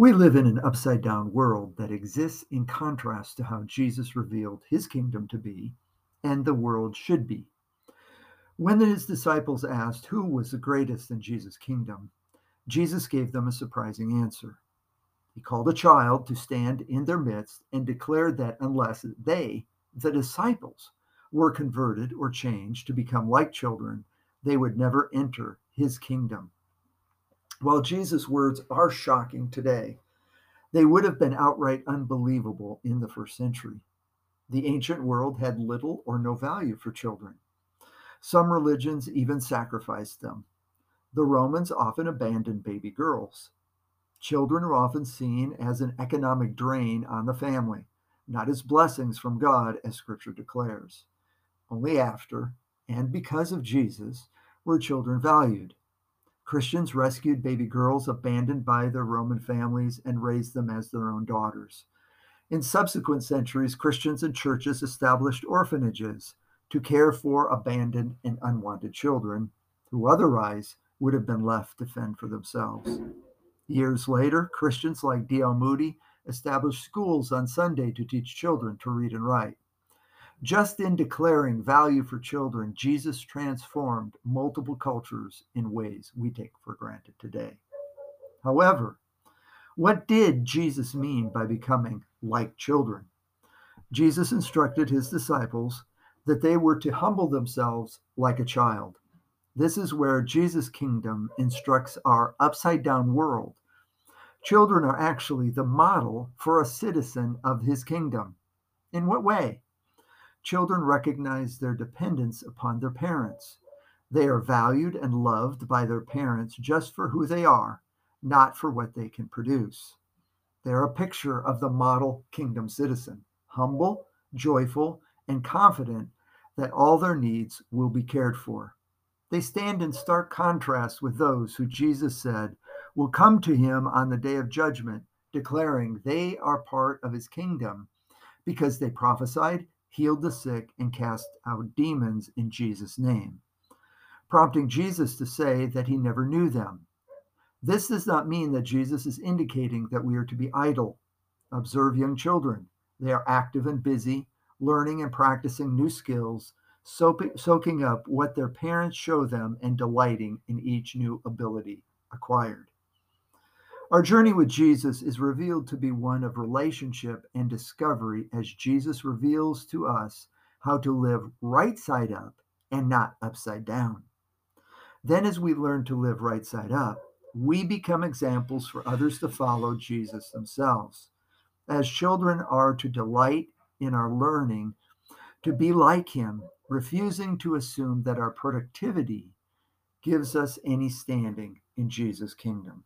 We live in an upside down world that exists in contrast to how Jesus revealed his kingdom to be and the world should be. When his disciples asked who was the greatest in Jesus' kingdom, Jesus gave them a surprising answer. He called a child to stand in their midst and declared that unless they, the disciples, were converted or changed to become like children, they would never enter his kingdom. While Jesus' words are shocking today, they would have been outright unbelievable in the first century. The ancient world had little or no value for children. Some religions even sacrificed them. The Romans often abandoned baby girls. Children were often seen as an economic drain on the family, not as blessings from God, as Scripture declares. Only after and because of Jesus were children valued. Christians rescued baby girls abandoned by their Roman families and raised them as their own daughters. In subsequent centuries, Christians and churches established orphanages to care for abandoned and unwanted children who otherwise would have been left to fend for themselves. Years later, Christians like D.L. Moody established schools on Sunday to teach children to read and write. Just in declaring value for children, Jesus transformed multiple cultures in ways we take for granted today. However, what did Jesus mean by becoming like children? Jesus instructed his disciples that they were to humble themselves like a child. This is where Jesus' kingdom instructs our upside down world. Children are actually the model for a citizen of his kingdom. In what way? Children recognize their dependence upon their parents. They are valued and loved by their parents just for who they are, not for what they can produce. They're a picture of the model kingdom citizen, humble, joyful, and confident that all their needs will be cared for. They stand in stark contrast with those who Jesus said will come to him on the day of judgment, declaring they are part of his kingdom because they prophesied, healed the sick, and cast out demons in Jesus' name, prompting Jesus to say that he never knew them. This does not mean that Jesus is indicating that we are to be idle. Observe young children. They are active and busy, learning and practicing new skills, soaking up what their parents show them, and delighting in each new ability acquired. Our journey with Jesus is revealed to be one of relationship and discovery as Jesus reveals to us how to live right side up and not upside down. Then, as we learn to live right side up, we become examples for others to follow Jesus themselves. As children are to delight in our learning to be like Him, refusing to assume that our productivity gives us any standing in Jesus' kingdom.